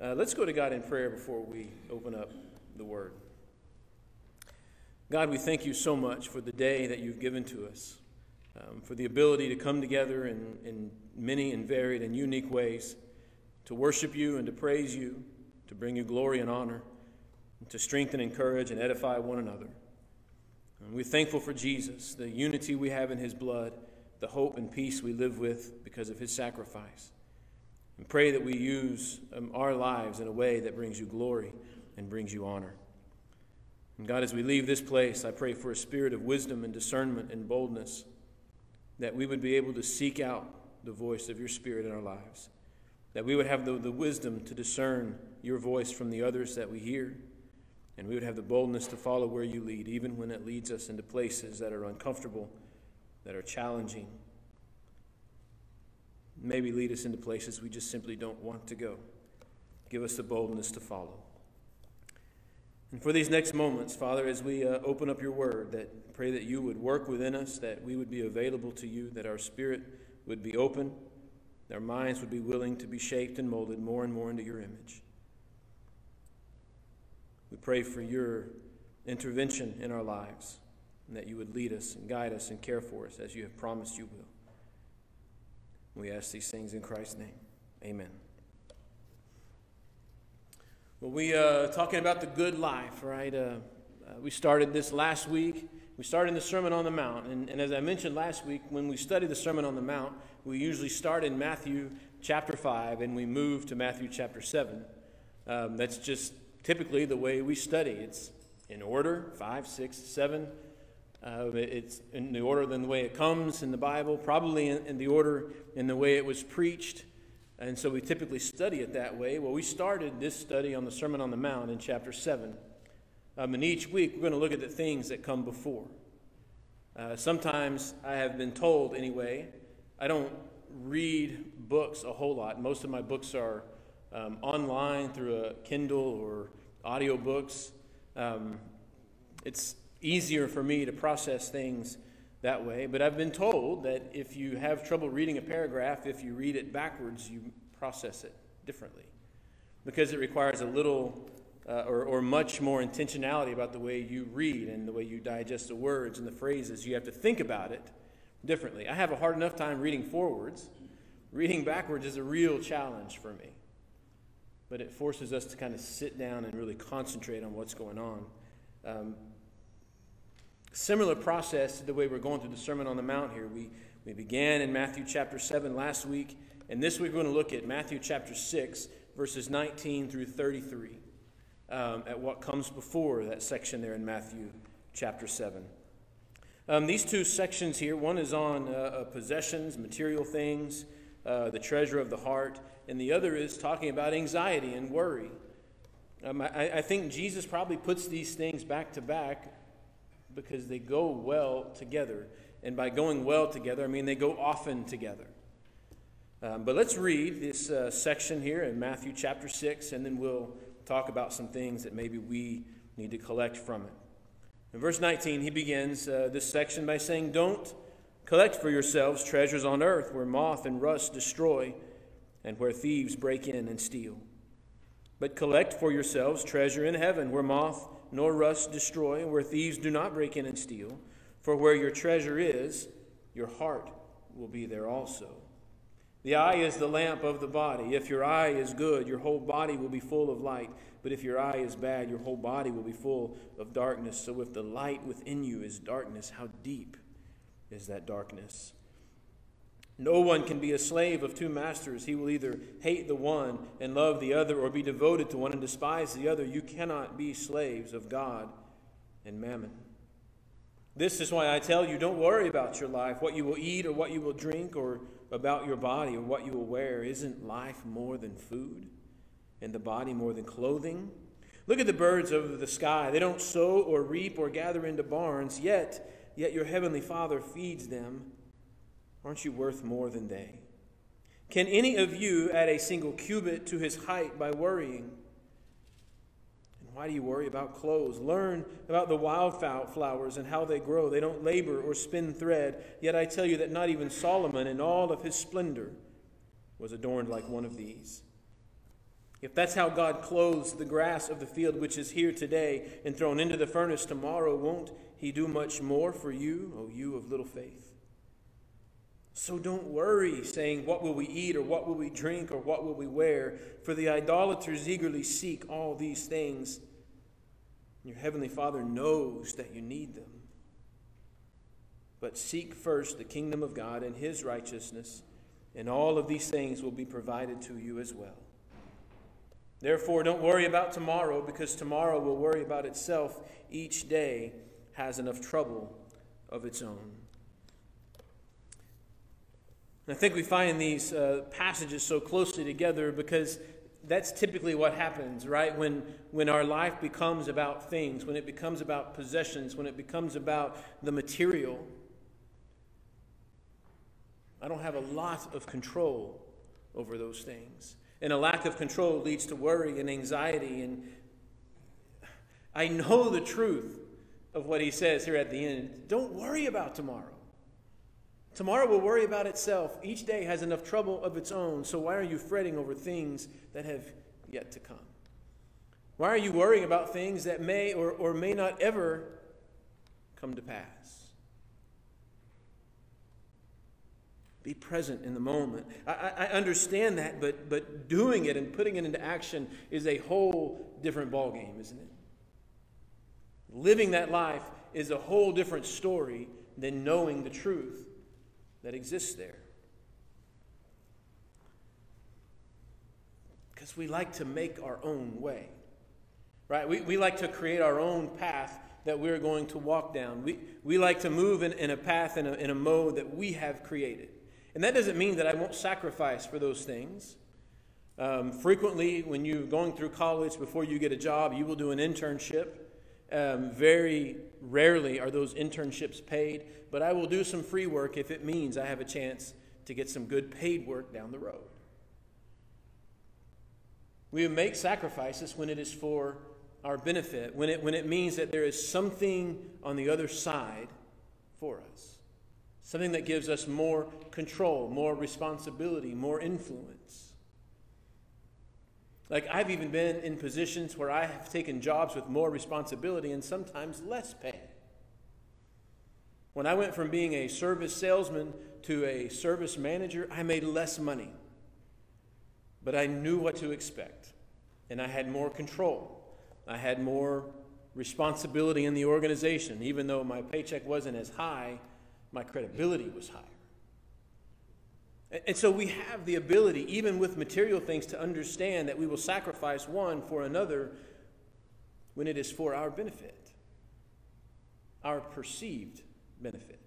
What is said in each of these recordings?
Uh, let's go to God in prayer before we open up the Word. God, we thank you so much for the day that you've given to us, um, for the ability to come together in, in many and varied and unique ways to worship you and to praise you, to bring you glory and honor, and to strengthen, encourage, and edify one another. And we're thankful for Jesus, the unity we have in his blood, the hope and peace we live with because of his sacrifice. And pray that we use um, our lives in a way that brings you glory and brings you honor. And God, as we leave this place, I pray for a spirit of wisdom and discernment and boldness, that we would be able to seek out the voice of your Spirit in our lives, that we would have the, the wisdom to discern your voice from the others that we hear, and we would have the boldness to follow where you lead, even when it leads us into places that are uncomfortable, that are challenging, maybe lead us into places we just simply don't want to go. Give us the boldness to follow. And for these next moments, Father, as we uh, open up your word, that pray that you would work within us, that we would be available to you, that our spirit would be open, that our minds would be willing to be shaped and molded more and more into your image. We pray for your intervention in our lives, and that you would lead us and guide us and care for us as you have promised you will. We ask these things in Christ's name. Amen. Well, we uh, talking about the good life, right? Uh, uh, we started this last week. We started in the Sermon on the Mount, and, and as I mentioned last week, when we study the Sermon on the Mount, we usually start in Matthew chapter five and we move to Matthew chapter seven. Um, that's just typically the way we study. It's in order five, six, seven. Uh, it's in the order than the way it comes in the Bible, probably in, in, the order in the way it was preached. And so we typically study it that way. Well, we started this study on the Sermon on the Mount in chapter 7. Um, and each week we're going to look at the things that come before. Uh, sometimes I have been told, anyway, I don't read books a whole lot. Most of my books are um, online through a Kindle or audiobooks. Um, it's easier for me to process things that way. But I've been told that if you have trouble reading a paragraph, if you read it backwards, you process it differently because it requires a little uh, or, or much more intentionality about the way you read and the way you digest the words and the phrases. You have to think about it differently. I have a hard enough time reading forwards. Reading backwards is a real challenge for me. But it forces us to kind of sit down and really concentrate on what's going on. Um, Similar process to the way we're going through the Sermon on the Mount here. We, we began in Matthew chapter 7 last week, and this week we're going to look at Matthew chapter 6, verses 19 through 33, um, at what comes before that section there in Matthew chapter 7. Um, these two sections here one is on uh, uh, possessions, material things, uh, the treasure of the heart, and the other is talking about anxiety and worry. Um, I, I think Jesus probably puts these things back to back because they go well together. And by going well together, I mean they go often together. Um, but let's read this uh, section here in Matthew chapter 6, and then we'll talk about some things that maybe we need to collect from it. In verse 19, he begins uh, this section by saying, Don't collect for yourselves treasures on earth where moth and rust destroy and where thieves break in and steal. But collect for yourselves treasure in heaven where moth nor rust destroy, where thieves do not break in and steal. For where your treasure is, your heart will be there also. The eye is the lamp of the body. If your eye is good, your whole body will be full of light. But if your eye is bad, your whole body will be full of darkness. So if the light within you is darkness, how deep is that darkness? No one can be a slave of two masters. He will either hate the one and love the other, or be devoted to one and despise the other. You cannot be slaves of God and mammon. This is why I tell you don't worry about your life, what you will eat or what you will drink, or about your body or what you will wear. Isn't life more than food, and the body more than clothing? Look at the birds of the sky. They don't sow or reap or gather into barns, yet, yet your heavenly Father feeds them. Aren't you worth more than they? Can any of you add a single cubit to his height by worrying? And why do you worry about clothes? Learn about the wildflowers and how they grow. They don't labor or spin thread. Yet I tell you that not even Solomon in all of his splendor was adorned like one of these. If that's how God clothes the grass of the field, which is here today and thrown into the furnace tomorrow, won't He do much more for you, O you of little faith? So don't worry, saying, What will we eat, or what will we drink, or what will we wear? For the idolaters eagerly seek all these things. Your heavenly Father knows that you need them. But seek first the kingdom of God and his righteousness, and all of these things will be provided to you as well. Therefore, don't worry about tomorrow, because tomorrow will worry about itself. Each day has enough trouble of its own. I think we find these uh, passages so closely together because that's typically what happens, right? When, when our life becomes about things, when it becomes about possessions, when it becomes about the material, I don't have a lot of control over those things. And a lack of control leads to worry and anxiety. And I know the truth of what he says here at the end. Don't worry about tomorrow. Tomorrow will worry about itself. Each day has enough trouble of its own, so why are you fretting over things that have yet to come? Why are you worrying about things that may or, or may not ever come to pass? Be present in the moment. I, I, understand that, but, but doing it and putting it into action is a whole different ballgame, isn't it? Living that life is a whole different story than knowing the truth that exists there. Because we like to make our own way, right? We, we like to create our own path that we're going to walk down. We, we like to move in, in a path, in a, in a mode that we have created. And that doesn't mean that I won't sacrifice for those things. Um, frequently, when you're going through college before you get a job, you will do an internship. Um, very rarely are those internships paid, but I will do some free work if it means I have a chance to get some good paid work down the road. We make sacrifices when it is for our benefit, when it, when it means that there is something on the other side for us, something that gives us more control, more responsibility, more influence. Like, I've even been in positions where I have taken jobs with more responsibility and sometimes less pay. When I went from being a service salesman to a service manager, I made less money. But I knew what to expect, and I had more control. I had more responsibility in the organization. Even though my paycheck wasn't as high, my credibility was higher. And so we have the ability, even with material things, to understand that we will sacrifice one for another when it is for our benefit, our perceived benefit.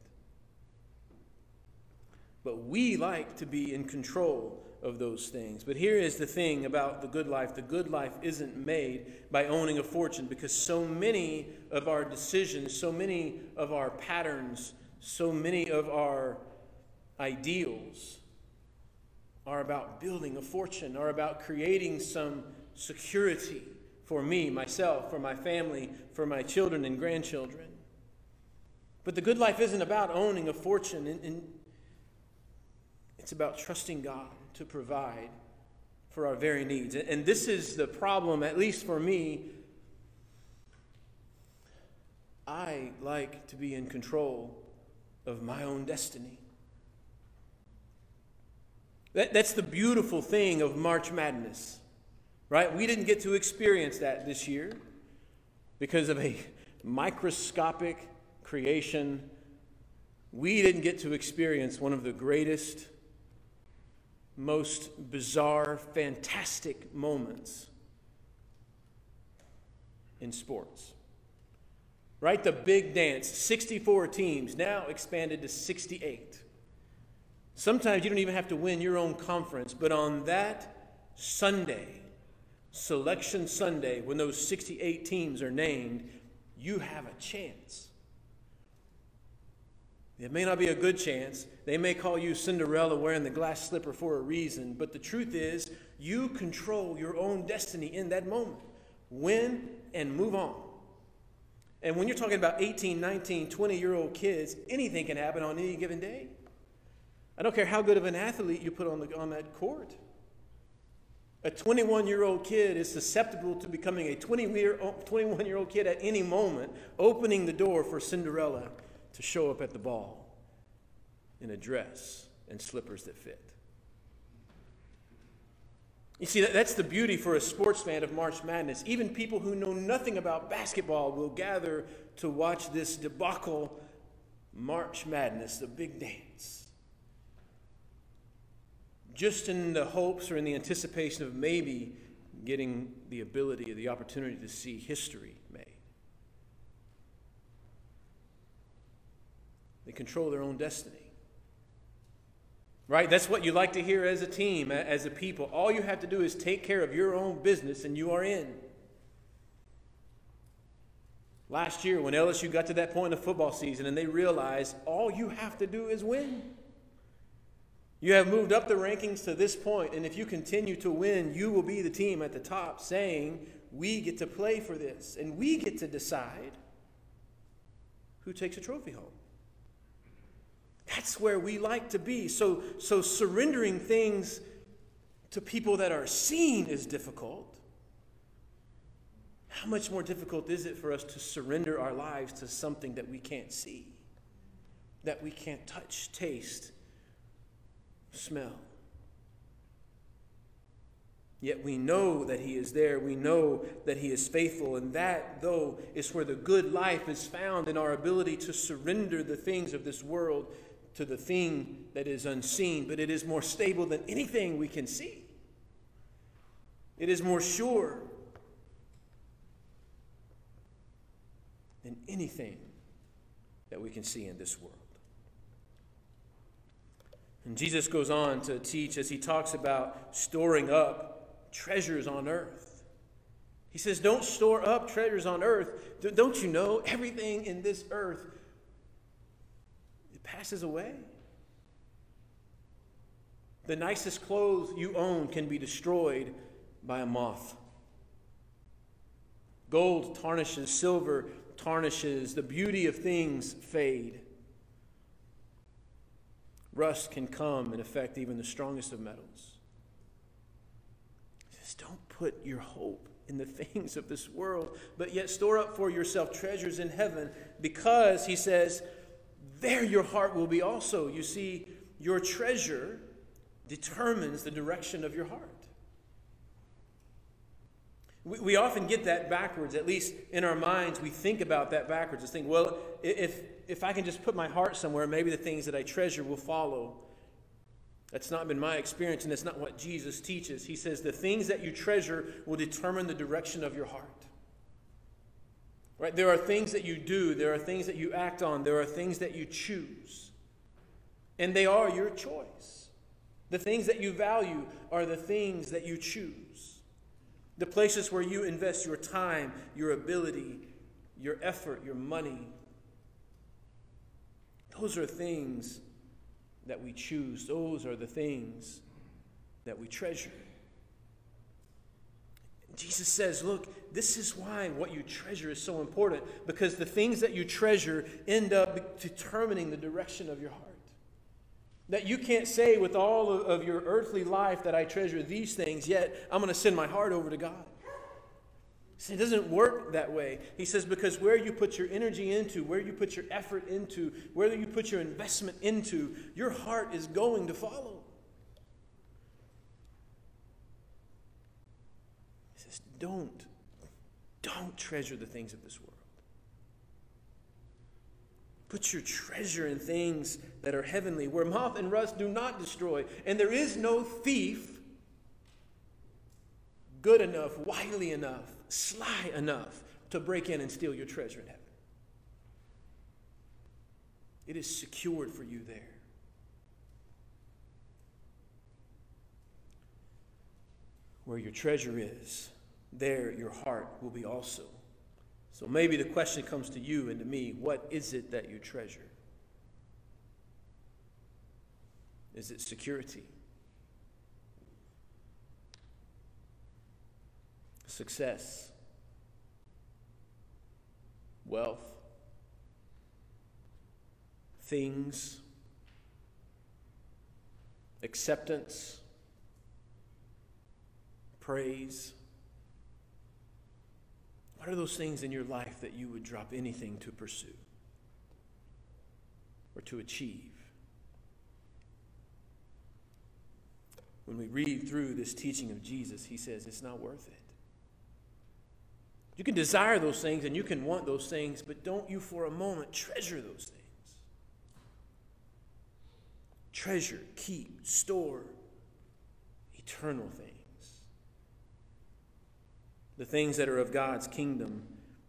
But we like to be in control of those things. But here is the thing about the good life the good life isn't made by owning a fortune because so many of our decisions, so many of our patterns, so many of our ideals are about building a fortune, are about creating some security for me, myself, for my family, for my children and grandchildren. But the good life isn't about owning a fortune, and, and it's about trusting God to provide for our very needs. And this is the problem, at least for me. I like to be in control of my own destiny. That, that's the beautiful thing of March Madness, right? We didn't get to experience that this year because of a microscopic creation. We didn't get to experience one of the greatest, most bizarre, fantastic moments in sports. Right? The big dance, 64 teams, now expanded to 68. Sometimes you don't even have to win your own conference, but on that Sunday, Selection Sunday, when those 68 teams are named, you have a chance. It may not be a good chance. They may call you Cinderella wearing the glass slipper for a reason, but the truth is, you control your own destiny in that moment. Win and move on. And when you're talking about 18, 19, 20 year old kids, anything can happen on any given day. I don't care how good of an athlete you put on, the, on that court. A 21 year old kid is susceptible to becoming a 21 year old kid at any moment, opening the door for Cinderella to show up at the ball in a dress and slippers that fit. You see, that's the beauty for a sports fan of March Madness. Even people who know nothing about basketball will gather to watch this debacle March Madness, the big dance. Just in the hopes or in the anticipation of maybe getting the ability or the opportunity to see history made. They control their own destiny. Right? That's what you like to hear as a team, as a people. All you have to do is take care of your own business and you are in. Last year, when LSU got to that point in the football season and they realized all you have to do is win. You have moved up the rankings to this point, and if you continue to win, you will be the team at the top saying, We get to play for this, and we get to decide who takes a trophy home. That's where we like to be. So, so surrendering things to people that are seen is difficult. How much more difficult is it for us to surrender our lives to something that we can't see, that we can't touch, taste, smell? Yet we know that He is there. We know that He is faithful. And that, though, is where the good life is found in our ability to surrender the things of this world to the thing that is unseen, but it is more stable than anything we can see. It is more sure than anything that we can see in this world. And Jesus goes on to teach as he talks about storing up treasures on earth. He says, Don't store up treasures on earth. Don't you know everything in this earth it passes away. The nicest clothes you own can be destroyed by a moth. Gold tarnishes, silver tarnishes, the beauty of things fade. Rust can come and affect even the strongest of metals. Just don't put your hope in the things of this world, but yet store up for yourself treasures in heaven because, he says, there your heart will be also. You see, your treasure determines the direction of your heart. We, we often get that backwards, at least in our minds, we think about that backwards. Just think, well, if, if I can just put my heart somewhere, maybe the things that I treasure will follow. That's not been my experience, and that's not what Jesus teaches. He says the things that you treasure will determine the direction of your heart. Right? There are things that you do, there are things that you act on, there are things that you choose. And they are your choice. The things that you value are the things that you choose. The places where you invest your time, your ability, your effort, your money. Those are things that we choose. Those are the things that we treasure. Jesus says, Look, this is why what you treasure is so important because the things that you treasure end up determining the direction of your heart. That you can't say with all of your earthly life that I treasure these things, yet I'm going to send my heart over to God. See, it doesn't work that way. He says, because where you put your energy into, where you put your effort into, where you put your investment into, your heart is going to follow. He says, don't, don't treasure the things of this world. Put your treasure in things that are heavenly, where moth and rust do not destroy, and there is no thief good enough, wily enough, sly enough to break in and steal your treasure in heaven. It is secured for you there. Where your treasure is, there your heart will be also. So maybe the question comes to you and to me what is it that you treasure? Is it security? Success? Wealth? Things? Acceptance? praise? What are those things in your life that you would drop anything to pursue or to achieve? When we read through this teaching of Jesus, he says it's not worth it. You can desire those things and you can want those things, but don't you for a moment treasure those things. Treasure, keep, store eternal things. The things that are of God's kingdom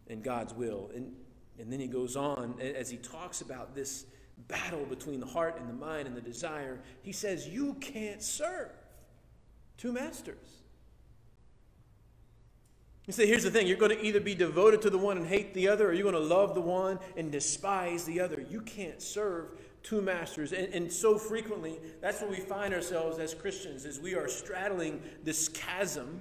and God's will. And, and then he goes on as he talks about this battle between the heart and the mind and the desire. He says, You can't serve two masters. You say, here's the thing you're going to either be devoted to the one and hate the other, or you're going to love the one and despise the other. You can't serve two masters. And, and so frequently, that's where we find ourselves as Christians, as we are straddling this chasm,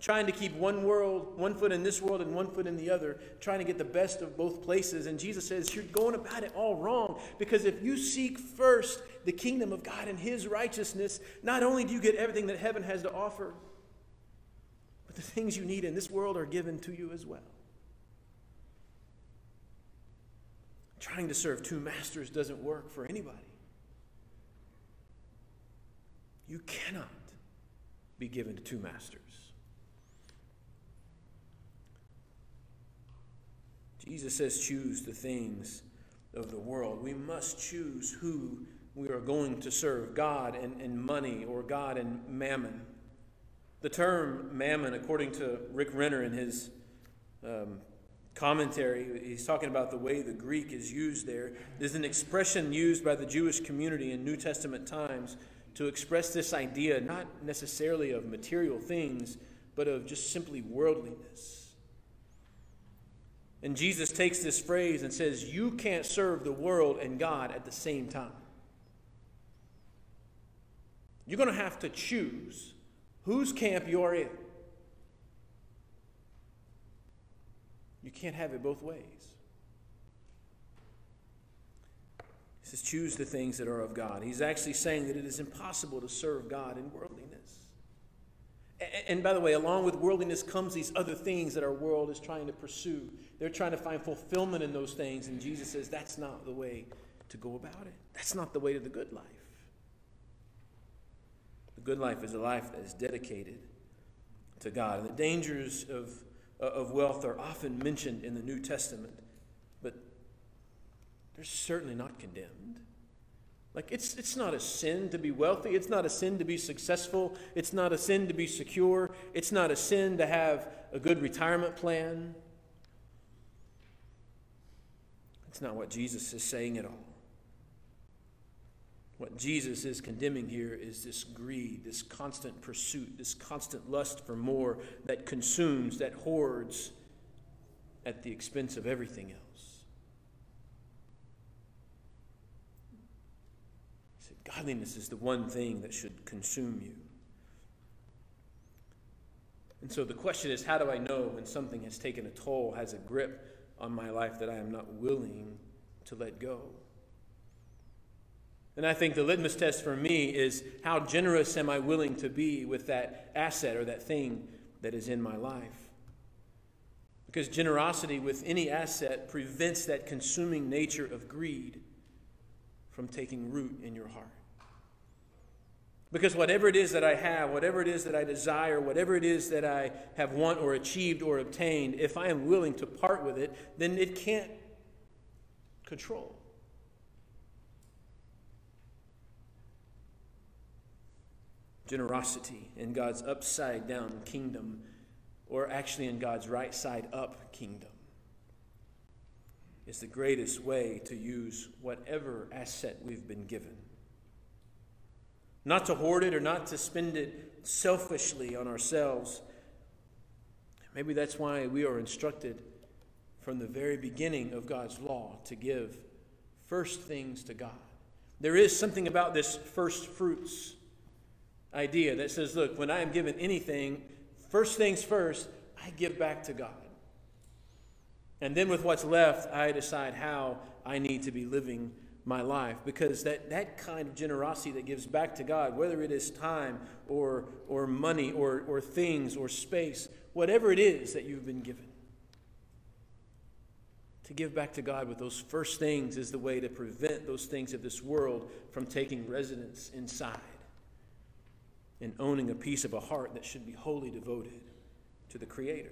trying to keep one world, one foot in this world and one foot in the other, trying to get the best of both places. And Jesus says, You're going about it all wrong. Because if you seek first the kingdom of God and his righteousness, not only do you get everything that heaven has to offer, but the things you need in this world are given to you as well. Trying to serve two masters doesn't work for anybody. You cannot be given to two masters. Jesus says, choose the things of the world. We must choose who we are going to serve God and, and money or God and mammon. The term mammon, according to Rick Renner in his um, commentary, he's talking about the way the Greek is used. There's an expression used by the Jewish community in New Testament times to express this idea, not necessarily of material things, but of just simply worldliness. And Jesus takes this phrase and says, You can't serve the world and God at the same time. You're going to have to choose whose camp you're in. You can't have it both ways. He says, choose the things that are of God. He's actually saying that it is impossible to serve God in worldliness. And by the way, along with worldliness comes these other things that our world is trying to pursue. They're trying to find fulfillment in those things. And Jesus says that's not the way to go about it. That's not the way to the good life. The good life is a life that is dedicated to God. And the dangers of, of wealth are often mentioned in the New Testament, but they're certainly not condemned. Like, it's, it's not a sin to be wealthy. It's not a sin to be successful. It's not a sin to be secure. It's not a sin to have a good retirement plan. It's not what Jesus is saying at all. What Jesus is condemning here is this greed, this constant pursuit, this constant lust for more that consumes, that hoards at the expense of everything else. He said, Godliness is the one thing that should consume you. And so the question is how do I know when something has taken a toll, has a grip on my life that I am not willing to let go? And I think the litmus test for me is how generous am I willing to be with that asset or that thing that is in my life? Because generosity with any asset prevents that consuming nature of greed from taking root in your heart. Because whatever it is that I have, whatever it is that I desire, whatever it is that I have won or achieved or obtained, if I am willing to part with it, then it can't control. generosity in God's upside down kingdom, or actually in God's right side up kingdom, is the greatest way to use whatever asset we've been given. Not to hoard it or not to spend it selfishly on ourselves. Maybe that's why we are instructed from the very beginning of God's law to give first things to God. There is something about this first fruits idea that says, look, when I am given anything, first things first, I give back to God. And then with what's left, I decide how I need to be living my life because that, that kind of generosity that gives back to God, whether it is time or, or money or, or things or space, whatever it is that you've been given, to give back to God with those first things is the way to prevent those things of this world from taking residence inside and owning a piece of a heart that should be wholly devoted to the Creator.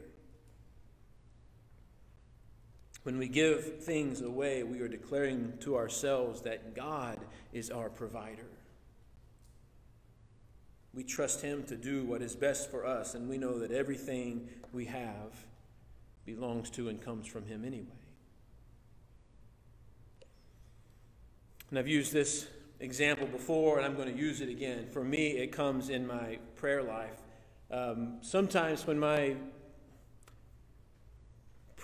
When we give things away, we are declaring to ourselves that God is our provider. We trust Him to do what is best for us, and we know that everything we have belongs to and comes from Him anyway. And I've used this example before, and I'm going to use it again. For me, it comes in my prayer life. Um, sometimes when my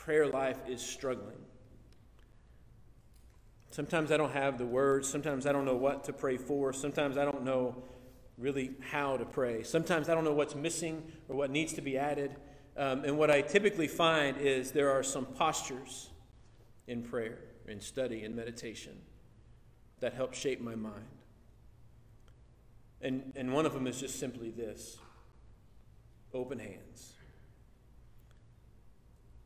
prayer life is struggling, sometimes I don't have the words, sometimes I don't know what to pray for, sometimes I don't know really how to pray, sometimes I don't know what's missing or what needs to be added. Um, and what I typically find is there are some postures in prayer, in study, in meditation that help shape my mind. And, and one of them is just simply this open hands.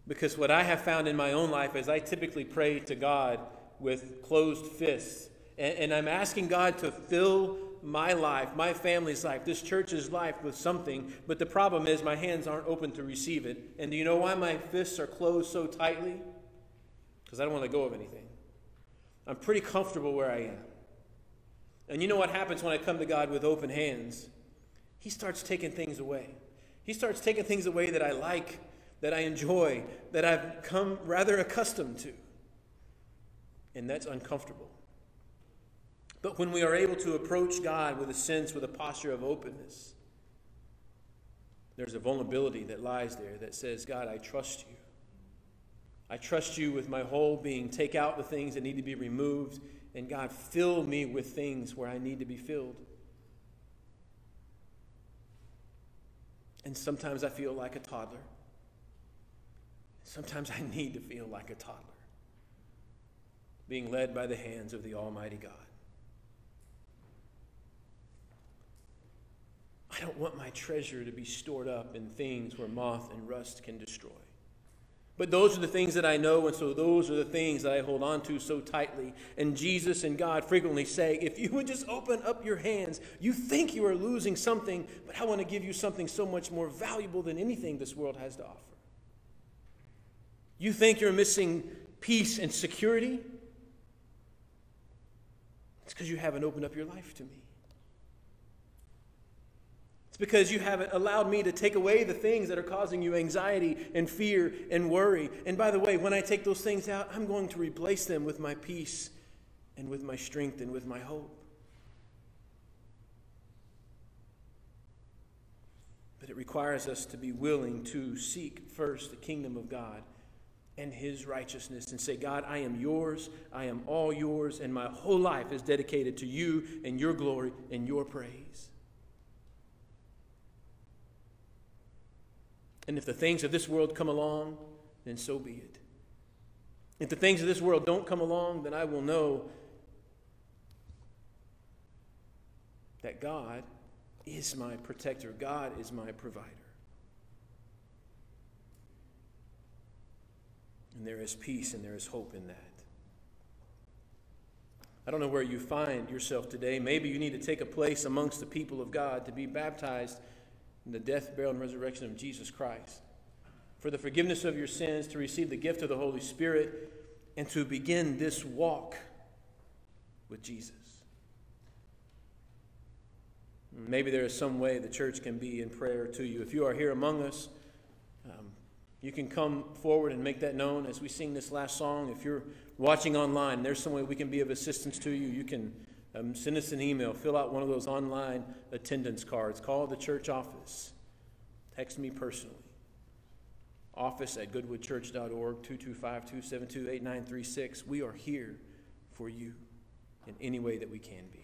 Because what I have found in my own life is I typically pray to God with closed fists. And, and I'm asking God to fill my life, my family's life, this church's life with something. But the problem is my hands aren't open to receive it. And do you know why my fists are closed so tightly? Because I don't want to go of anything. I'm pretty comfortable where I am. And you know what happens when I come to God with open hands? He starts taking things away. He starts taking things away that I like, that I enjoy, that I've come rather accustomed to. And that's uncomfortable. But when we are able to approach God with a sense, with a posture of openness, there's a vulnerability that lies there that says, God, I trust you. I trust you with my whole being. Take out the things that need to be removed. And God, fill me with things where I need to be filled. And sometimes I feel like a toddler. Sometimes I need to feel like a toddler, being led by the hands of the Almighty God. I don't want my treasure to be stored up in things where moth and rust can destroy. But those are the things that I know, and so those are the things that I hold on to so tightly. And Jesus and God frequently say, if you would just open up your hands, you think you are losing something, but I want to give you something so much more valuable than anything this world has to offer. You think you're missing peace and security? It's because you haven't opened up your life to me It's because you haven't allowed me to take away the things that are causing you anxiety and fear and worry. And by the way, when I take those things out, I'm going to replace them with my peace and with my strength and with my hope. But it requires us to be willing to seek first the kingdom of God and his righteousness and say, God, I am yours, I am all yours, and my whole life is dedicated to you and your glory and your praise. And if the things of this world come along, then so be it. If the things of this world don't come along, then I will know that God is my protector, God is my provider. And there is peace and there is hope in that. I don't know where you find yourself today. Maybe you need to take a place amongst the people of God to be baptized in the death, burial, and resurrection of Jesus Christ, for the forgiveness of your sins, to receive the gift of the Holy Spirit, and to begin this walk with Jesus. Maybe there is some way the church can be in prayer to you. If you are here among us, you can come forward and make that known as we sing this last song. If you're watching online, there's some way we can be of assistance to you. You can um, send us an email, fill out one of those online attendance cards, call the church office, text me personally. Office at goodwoodchurch.org, 225 272 8936. We are here for you in any way that we can be.